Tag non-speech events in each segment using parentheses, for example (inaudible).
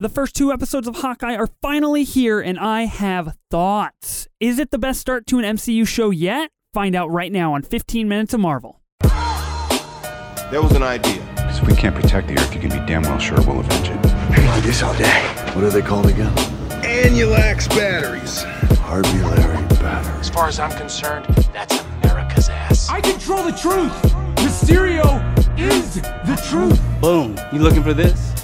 The first two episodes of Hawkeye are finally here, and I have thoughts. Is it the best start to an MCU show yet? Find out right now on 15 Minutes of Marvel. There was an idea. If we can't protect the Earth, you can be damn well sure we'll avenge it. I can do this all day. What are they called again? Anulax batteries. Harbulary batteries. As far as I'm concerned, that's America's ass. I control the truth. Mysterio is the truth. Boom. You looking for this?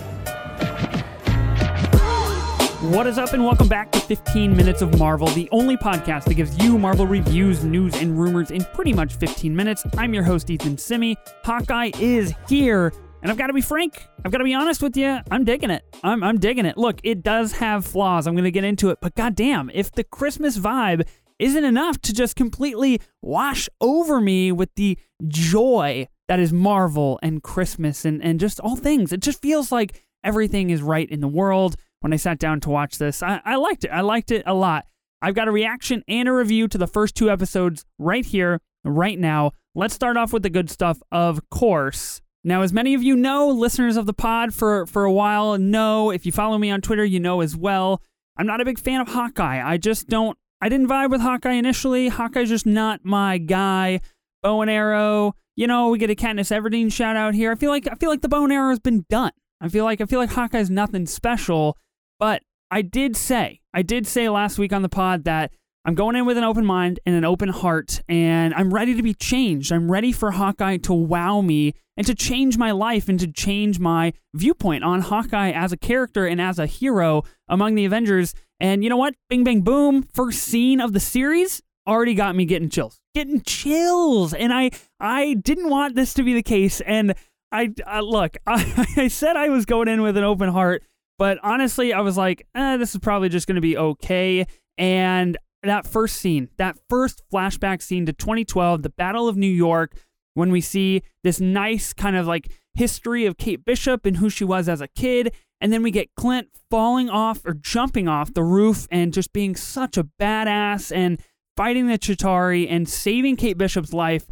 What is up, and welcome back to 15 Minutes of Marvel, the only podcast that gives you Marvel reviews, news, and rumors in pretty much 15 minutes. I'm your host, Ethan Simi. Hawkeye is here, and I've got to be frank. I've got to be honest with you. I'm digging it. I'm, I'm digging it. Look, it does have flaws. I'm going to get into it, but goddamn, if the Christmas vibe isn't enough to just completely wash over me with the joy that is Marvel and Christmas and, and just all things, it just feels like everything is right in the world when I sat down to watch this. I, I liked it. I liked it a lot. I've got a reaction and a review to the first two episodes right here, right now. Let's start off with the good stuff, of course. Now, as many of you know, listeners of the pod for, for a while know, if you follow me on Twitter, you know as well. I'm not a big fan of Hawkeye. I just don't, I didn't vibe with Hawkeye initially. Hawkeye's just not my guy. Bow and arrow, you know, we get a Katniss Everdeen shout out here. I feel like I feel like the bow and arrow has been done. I feel like I feel like Hawkeye's nothing special. But I did say, I did say last week on the pod that I'm going in with an open mind and an open heart, and I'm ready to be changed. I'm ready for Hawkeye to wow me and to change my life and to change my viewpoint on Hawkeye as a character and as a hero among the Avengers. And you know what? Bing, bang, boom. First scene of the series already got me getting chills, getting chills. And I, I didn't want this to be the case. And I, uh, look, (laughs) I, I said I was going in with an open heart but honestly, I was like, eh, this is probably just going to be okay. And that first scene, that first flashback scene to 2012, the Battle of New York, when we see this nice kind of like history of Kate Bishop and who she was as a kid. And then we get Clint falling off or jumping off the roof and just being such a badass and fighting the Chitauri and saving Kate Bishop's life.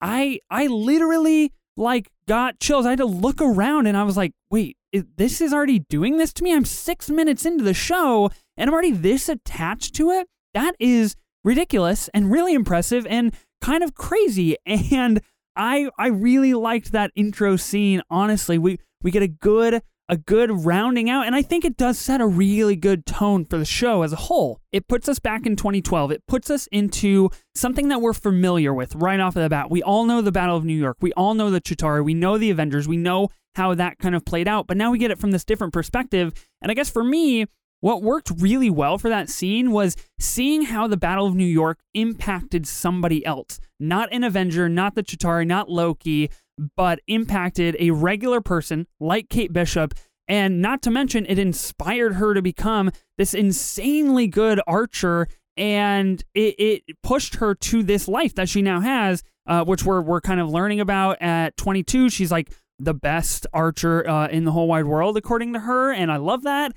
I I literally like got chills. I had to look around and I was like, wait, this is already doing this to me. I'm six minutes into the show and I'm already this attached to it. That is ridiculous and really impressive and kind of crazy. (laughs) And I I really liked that intro scene. Honestly, we we get a good a good rounding out, and I think it does set a really good tone for the show as a whole. It puts us back in 2012. It puts us into something that we're familiar with right off of the bat. We all know the Battle of New York. We all know the Chitauri. We know the Avengers. We know how that kind of played out, but now we get it from this different perspective. And I guess for me, what worked really well for that scene was seeing how the Battle of New York impacted somebody else. Not an Avenger, not the Chitauri, not Loki, but impacted a regular person like Kate Bishop. And not to mention, it inspired her to become this insanely good archer, and it, it pushed her to this life that she now has, uh, which we're, we're kind of learning about at 22. She's like the best archer uh, in the whole wide world, according to her, and I love that.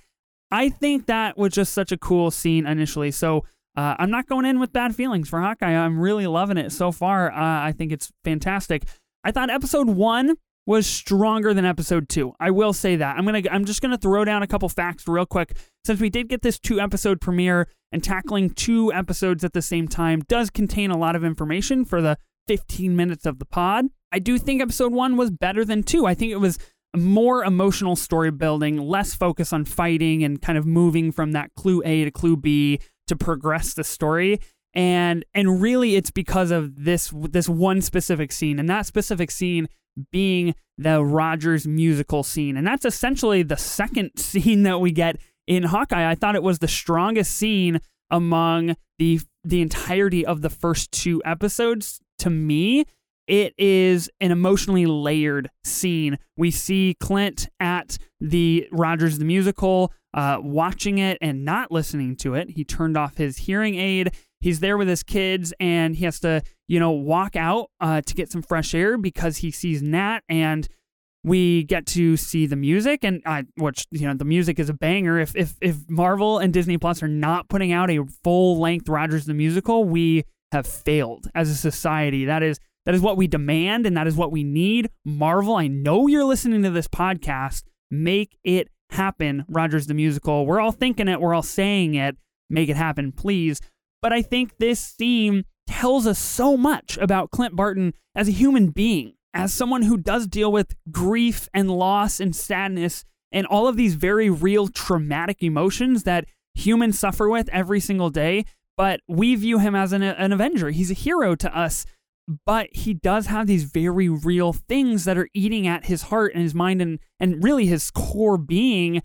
I think that was just such a cool scene initially. So uh, I'm not going in with bad feelings for Hawkeye. I'm really loving it so far. Uh, I think it's fantastic. I thought episode one was stronger than episode two. I will say that. I'm gonna. I'm just gonna throw down a couple facts real quick. Since we did get this two episode premiere and tackling two episodes at the same time does contain a lot of information for the 15 minutes of the pod. I do think episode one was better than two. I think it was more emotional story building, less focus on fighting and kind of moving from that clue A to clue B to progress the story and and really it's because of this this one specific scene and that specific scene being the Rogers musical scene and that's essentially the second (laughs) scene that we get in Hawkeye I thought it was the strongest scene among the the entirety of the first two episodes to me it is an emotionally layered scene. We see Clint at the Rogers the musical, uh, watching it and not listening to it. He turned off his hearing aid he's there with his kids and he has to, you know, walk out uh, to get some fresh air because he sees Nat and we get to see the music and I which you know the music is a banger if if if Marvel and Disney Plus are not putting out a full length Rogers the musical we have failed as a society that is that is what we demand and that is what we need Marvel I know you're listening to this podcast make it happen, Rogers the musical. We're all thinking it, we're all saying it. Make it happen, please. But I think this scene tells us so much about Clint Barton as a human being, as someone who does deal with grief and loss and sadness and all of these very real traumatic emotions that humans suffer with every single day. But we view him as an, an Avenger. He's a hero to us but he does have these very real things that are eating at his heart and his mind and and really his core being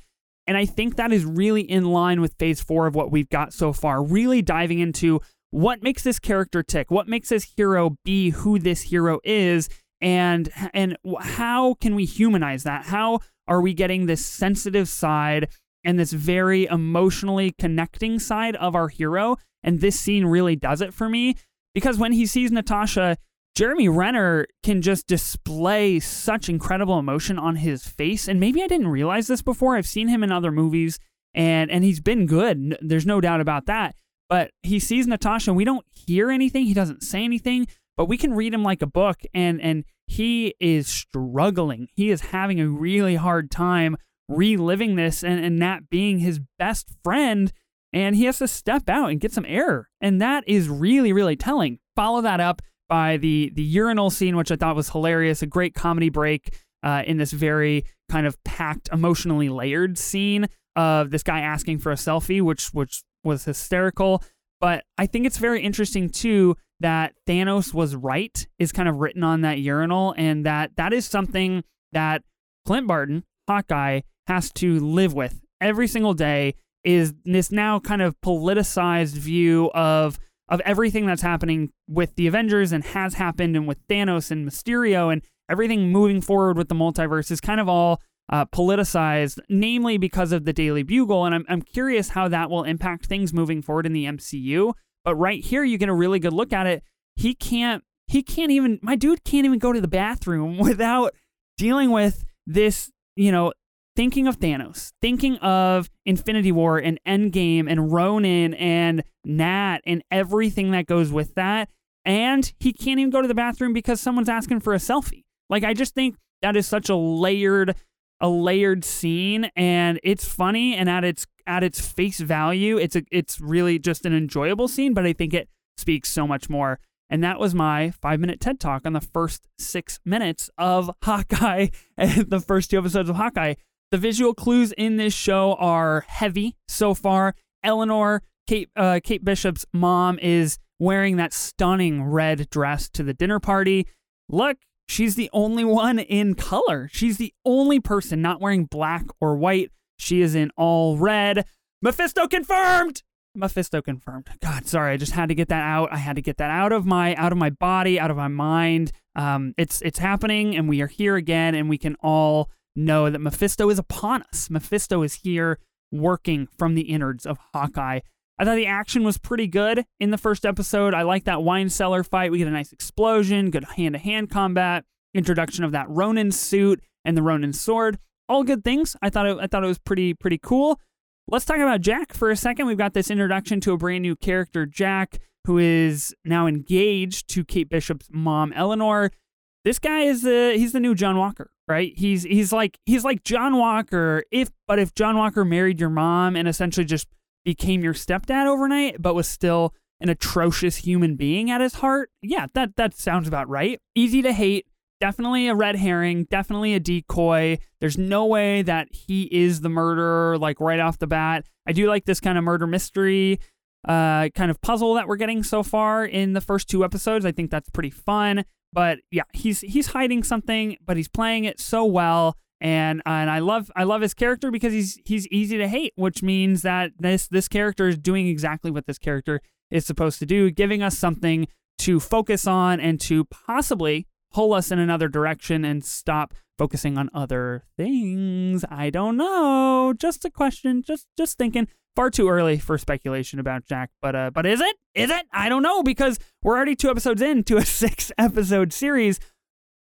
and I think that is really in line with phase 4 of what we've got so far really diving into what makes this character tick what makes this hero be who this hero is and and how can we humanize that? How are we getting this sensitive side and this very emotionally connecting side of our hero? And this scene really does it for me because when he sees Natasha, Jeremy Renner can just display such incredible emotion on his face. And maybe I didn't realize this before. I've seen him in other movies and and he's been good. There's no doubt about that. But he sees Natasha and we don't hear anything. He doesn't say anything, but we can read him like a book and and he is struggling. He is having a really hard time reliving this and, and that being his best friend and he has to step out and get some air. And that is really, really telling. Follow that up by the the urinal scene, which I thought was hilarious, a great comedy break uh, in this very kind of packed, emotionally layered scene of this guy asking for a selfie, which which was hysterical. But I think it's very interesting too that Thanos was right is kind of written on that urinal, and that that is something that Clint Barton, Hawkeye, has to live with every single day is this now kind of politicized view of of everything that's happening with the Avengers and has happened and with Thanos and Mysterio and everything moving forward with the multiverse is kind of all uh, politicized, namely because of the Daily Bugle. And I'm, I'm curious how that will impact things moving forward in the MCU. But right here, you get a really good look at it. He can't, he can't even, my dude can't even go to the bathroom (laughs) without dealing with this, you know, thinking of Thanos, thinking of Infinity War and Endgame and Ronin and Nat and everything that goes with that. And he can't even go to the bathroom because someone's asking for a selfie. Like I just think that is such a layered a layered scene and it's funny and at its at its face value it's a it's really just an enjoyable scene but I think it speaks so much more and that was my five minute TED talk on the first six minutes of (laughs) Hawkeye and the first two episodes of Hawkeye. The visual clues in this show are heavy so far. Eleanor, Kate, uh, Kate Bishop's mom, is wearing that stunning red dress to the dinner party. Look, she's the only one in color. She's the only person not wearing black or white. She is in all red. Mephisto confirmed. Mephisto confirmed. God, sorry, I just had to get that out. I had to get that out of my out of my body, out of my mind. Um, it's it's happening, and we are here again, and we can all know that Mephisto is upon us. Mephisto is here working from the innards of Hawkeye. I thought the action was pretty good in the first episode. I like that wine cellar fight. We get a nice explosion, good hand to hand combat, introduction of that Ronin suit and the Ronin sword. All good things. I thought it, I thought it was pretty pretty cool. Let's talk about Jack for a second. We've got this introduction to a brand new character, Jack, who is now engaged to Kate Bishop's mom, Eleanor. This guy is the he's the new John Walker right? He's he's like he's like John Walker if but if John Walker married your mom and essentially just became your stepdad overnight but was still an atrocious human being at his heart. Yeah, that that sounds about right. Easy to hate, definitely a red herring, definitely a decoy. There's no way that he is the murderer like right off the bat. I do like this kind of murder mystery uh, kind of puzzle that we're getting so far in the first two episodes. I think that's pretty fun. But yeah, he's he's hiding something, but he's playing it so well. And and I love I love his character because he's he's easy to hate, which means that this this character is doing exactly what this character is supposed to do, giving us something to focus on and to possibly pull us in another direction and stop focusing on other things. I don't know. Just a question. Just just thinking far too early for speculation about Jack, but uh, but is it? Is it? I don't know because we're already two episodes into a (laughs) six episode series.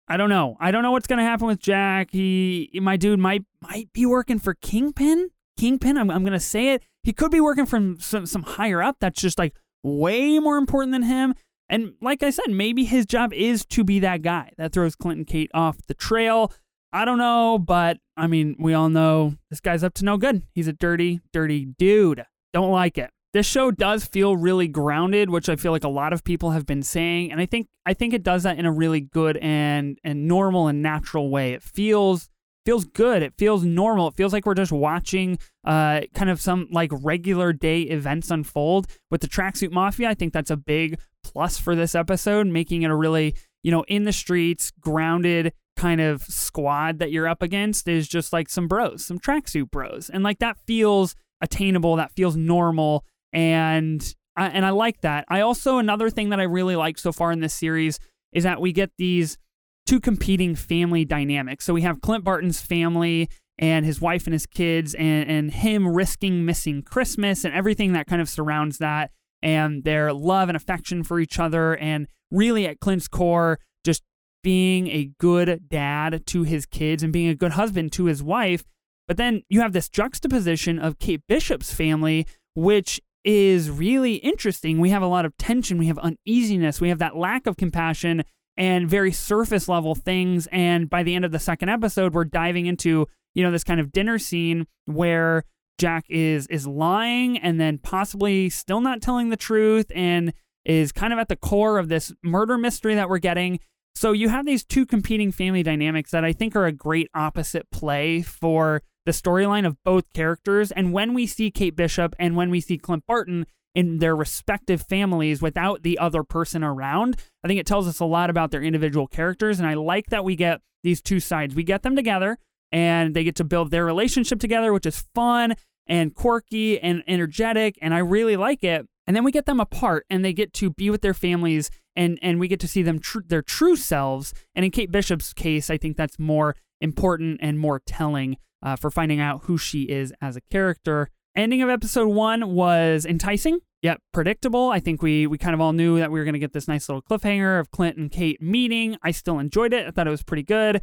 I don't know. I don't know what's gonna happen with Jack. He, my dude, might might be working for Kingpin. Kingpin. I'm I'm gonna say it. He could be working from some some higher up. That's just like way more important than him. And like I said, maybe his job is to be that guy that throws Clinton Kate off the trail. I don't know, but I mean, we all know this guy's up to no good. He's a dirty, dirty dude. Don't like it. This show does feel really grounded, which I feel like a lot of people have been saying, and I think I think it does that in a really good and and normal and natural way. It feels feels good. It feels normal. It feels like we're just watching uh, kind of some like regular day events unfold with the tracksuit mafia. I think that's a big plus for this episode, making it a really you know in the streets, grounded kind of squad that you're up against is just like some bros, some tracksuit bros, and like that feels attainable. That feels normal and I, and I like that. I also another thing that I really like so far in this series is that we get these two competing family dynamics. So we have Clint Barton's family and his wife and his kids and and him risking missing Christmas and everything that kind of surrounds that and their love and affection for each other and really at Clint's core just being a good dad to his kids and being a good husband to his wife. But then you have this juxtaposition of Kate Bishop's family which is really interesting. We have a lot of tension, we have uneasiness, we have that lack of compassion and very surface level things. And by the end of the second episode, we're diving into, you know, this kind of dinner scene where Jack is is lying and then possibly still not telling the truth and is kind of at the core of this murder mystery that we're getting. So you have these two competing family dynamics that I think are a great opposite play for the storyline of both characters. And when we see Kate Bishop and when we see Clint Barton in their respective families without the other person around, I think it tells us a lot about their individual characters. And I like that we get these two sides. We get them together and they get to build their relationship together, which is fun and quirky and energetic. And I really like it. And then we get them apart and they get to be with their families and, and we get to see them tr- their true selves. And in Kate Bishop's case, I think that's more important and more telling uh, for finding out who she is as a character. Ending of episode one was enticing, yet predictable. I think we we kind of all knew that we were going to get this nice little cliffhanger of Clint and Kate meeting. I still enjoyed it. I thought it was pretty good.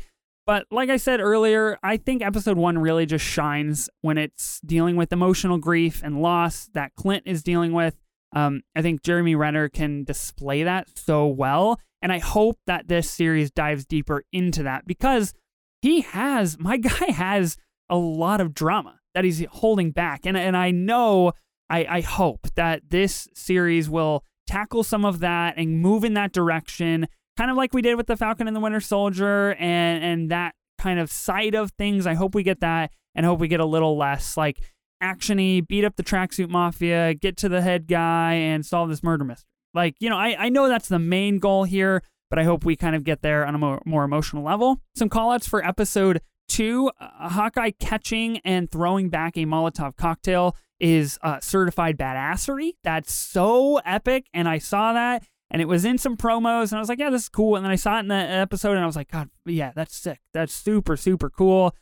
But like I said earlier, I think episode one really just shines when it's dealing with emotional grief and loss that Clint is dealing with. Um, I think Jeremy Renner can display that so well. And I hope that this series dives deeper into that because he has, my (laughs) guy has a lot of drama that he's holding back. And, and I know, I, I hope that this series will tackle some of that and move in that direction, kind of like we did with the Falcon and the Winter Soldier and, and that kind of side of things. I hope we get that and hope we get a little less like actiony, beat up the tracksuit mafia, get to the head guy, and solve this murder mystery. Like, you know, I, I know that's the main goal here, but I hope we kind of get there on a more, more emotional level. Some callouts for episode Two, uh, Hawkeye catching and throwing back a Molotov cocktail is uh, certified badassery. That's so epic. And I saw that and it was in some promos and I was like, yeah, this is cool. And then I saw it in the episode and I was like, God, yeah, that's sick. That's super, super cool.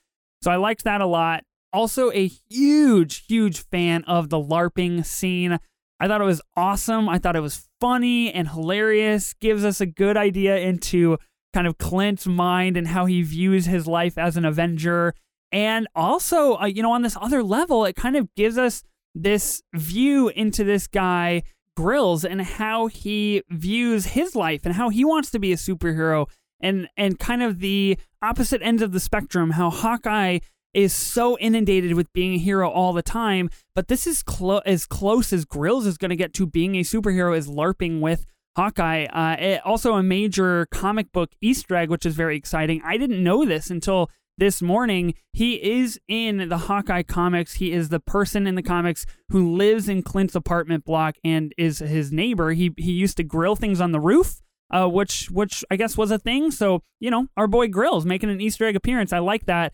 So I liked that a lot. Also, a huge, huge fan of the LARPing scene. I thought it was awesome. I thought it was funny and hilarious. Gives us a good idea into kind of Clint's mind and how he views his life as an Avenger. And also, uh, you know, on this other level, it kind of gives us this view into this guy, Grills, and how he views his life and how he wants to be a superhero. And, and kind of the opposite ends of the spectrum, how Hawkeye is so inundated with being a hero all the time, but this is clo- as close as Grills is going to get to being a superhero is LARPing with Hawkeye. Uh, it, also, a major comic book Easter egg, which is very exciting. I didn't know this until this morning. He is in the Hawkeye comics. He is the person in the comics who lives in Clint's apartment block and is his neighbor. He he used to grill things on the roof. Uh, which which I guess was a thing. So you know, our boy Grills making an Easter egg appearance. I like that.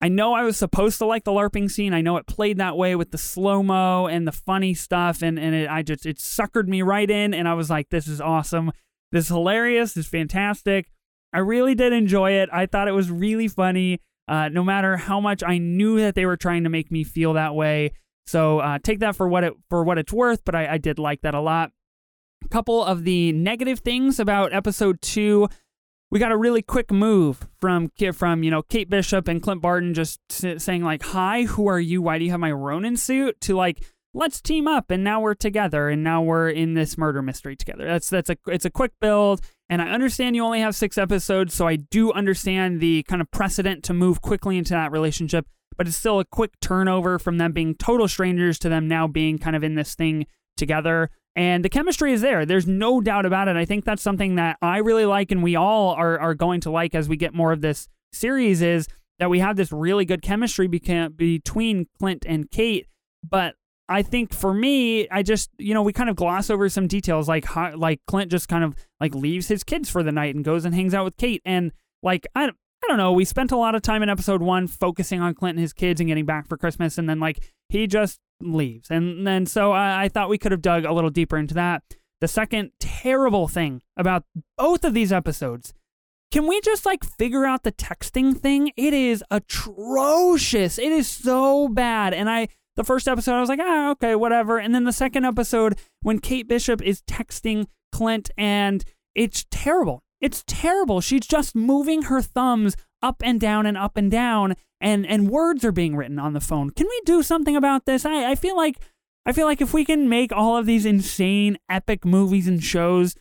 I know I was supposed to like the LARPing scene. I know it played that way with the slow mo and the funny stuff, and and it, I just it suckered me right in, and I was like, this is awesome, this is hilarious, this is fantastic. I really did enjoy it. I thought it was really funny. Uh, no matter how much I knew that they were trying to make me feel that way. So uh, take that for what it for what it's worth. But I, I did like that a lot. A couple of the negative things about episode two we got a really quick move from from you know Kate Bishop and Clint Barton just saying like, "Hi, who are you? Why do you have my Ronin suit?" to like, "Let's team up," and now we're together, and now we're in this murder mystery together. That's that's a it's a quick build. And I understand you only have six episodes, so I do understand the kind of precedent to move quickly into that relationship, but it's still a quick turnover from them being total strangers to them now being kind of in this thing together. And the chemistry is there. There's no doubt about it. I think that's something that I really like and we all are, are going to like as we get more of this series is that we have this really good chemistry beca- between Clint and Kate. But I think for me, I just you know we kind of gloss over some details like how, like Clint just kind of like leaves his kids for the night and goes and hangs out with Kate and like I I don't know we spent a lot of time in episode one focusing on Clint and his kids and getting back for Christmas and then like he just leaves and then so I, I thought we could have dug a little deeper into that. The second terrible thing about both of these episodes can we just like figure out the texting thing? It is atrocious. It is so bad. And I, the first episode, I was like, ah, okay, whatever. And then the second episode, when Kate Bishop is texting Clint, and it's terrible. It's terrible. She's just moving her thumbs up and down and up and down, and and words are being written on the phone. Can we do something about this? I, I feel like I feel like if we can make all of these insane, epic movies and shows,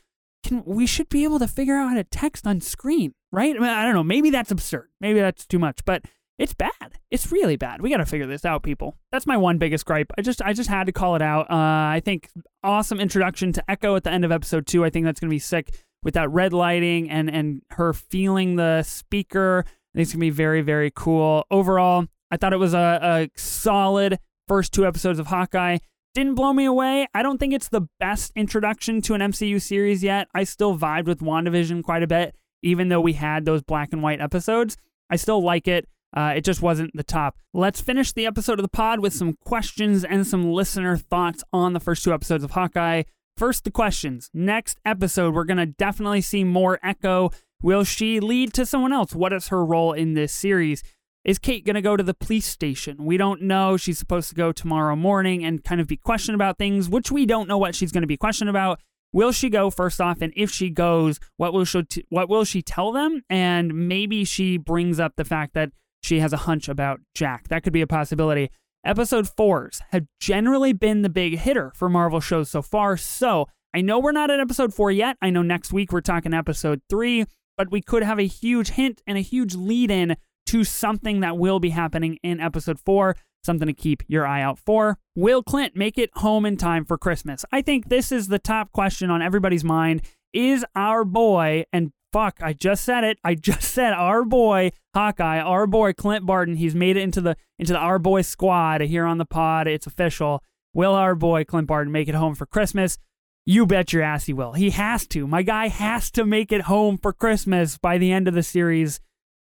can we should be able to figure out how to text on screen, right? I, mean, I don't know. Maybe that's absurd. Maybe that's too much, but it's bad. It's really bad. We got to figure this out, people. That's my one biggest gripe. I just I just had to call it out. Uh, I think awesome introduction to Echo at the end of episode two. I think that's gonna be sick with that red lighting and and her feeling the speaker. I think it's gonna be very very cool. Overall, I thought it was a, a solid first two episodes of Hawkeye. Didn't blow me away. I don't think it's the best introduction to an MCU series yet. I still vibed with WandaVision quite a bit, even though we had those black and white episodes. I still like it. Uh, it just wasn't the top. Let's finish the episode of the pod with some questions and some listener thoughts on the first two episodes of Hawkeye. First, the questions. Next episode, we're going to definitely see more Echo. Will she lead to someone else? What is her role in this series? Is Kate going to go to the police station? We don't know. She's supposed to go tomorrow morning and kind of be questioned about things, which we don't know what she's going to be questioned about. Will she go first off? And if she goes, what will she t- what will she tell them? And maybe she brings up the fact that she has a hunch about Jack. That could be a possibility. Episode fours have generally been the big hitter for Marvel shows so far. So I know we're not at episode four yet. I know next week we're talking episode three, but we could have a huge hint and a huge lead in to something that will be happening in episode four. Something to keep your eye out for. Will Clint make it home in time for Christmas? I think this is the top question on everybody's mind. Is our boy, and fuck, I just said it. I just (laughs) said our boy Hawkeye, our boy Clint Barton. He's made it into the into the our boy squad here on the pod. It's official. Will our boy Clint Barton make it home for Christmas? You bet your ass he will. He has to. My guy has to make it home for Christmas by the end of the series.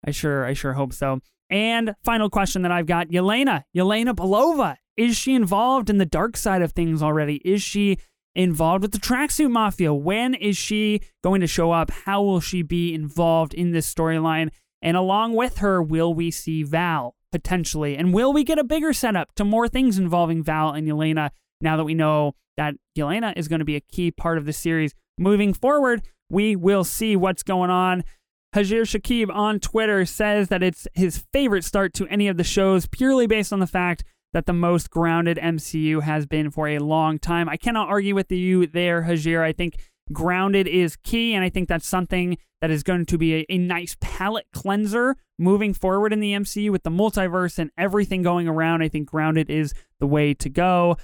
I sure, I sure hope so. And final question that I've got: Yelena, Yelena Belova. Is she involved in the dark side of things already? Is she involved with the tracksuit mafia? When is she going to show up? How will she be involved in this storyline? And along with her, will we see Val potentially? And will we get a bigger setup to more things involving Val and Yelena now that we know that Yelena is going to be a key part of the series moving forward? We will see what's going on. Hajir Shakib on Twitter says that it's his favorite start to any of the shows purely based on the fact that the most grounded MCU has been for a long time. I cannot argue with you there, Hajir. I think grounded is key, and I think that's something that is going to be a, a nice palate cleanser moving forward in the MCU with the multiverse and everything going around. I think grounded is the way to go.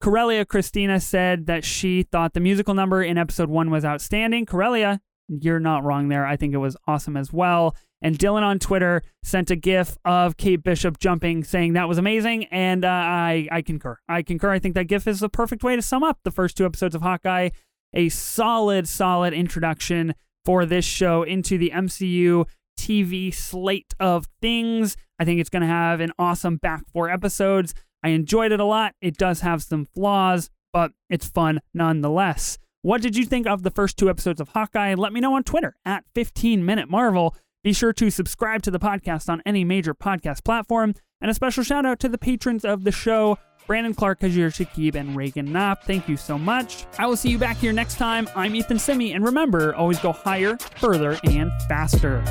Corellia Christina said that she thought the musical number in episode one was outstanding. Corellia, you're not wrong there. I think it was awesome as well. And Dylan on Twitter sent a GIF of Kate Bishop jumping, saying that was amazing, and uh, I I concur. I concur. I think that GIF is the perfect way to sum up the first two episodes of Hawkeye. A solid, solid introduction for this show into the MCU TV slate of things. I think it's going to have an awesome back four episodes. I enjoyed it a lot. It does have some flaws, but it's fun nonetheless. What did you think of the first two episodes of Hawkeye? Let me know on Twitter at 15 Minute Marvel. Be sure to subscribe to the podcast on any major podcast platform. And a special shout out to the patrons of the show Brandon Clark, Hajir Shakib, and Reagan Knopp. Thank you so much. I will see you back here next time. I'm Ethan Simi, and remember, always go higher, further, and faster.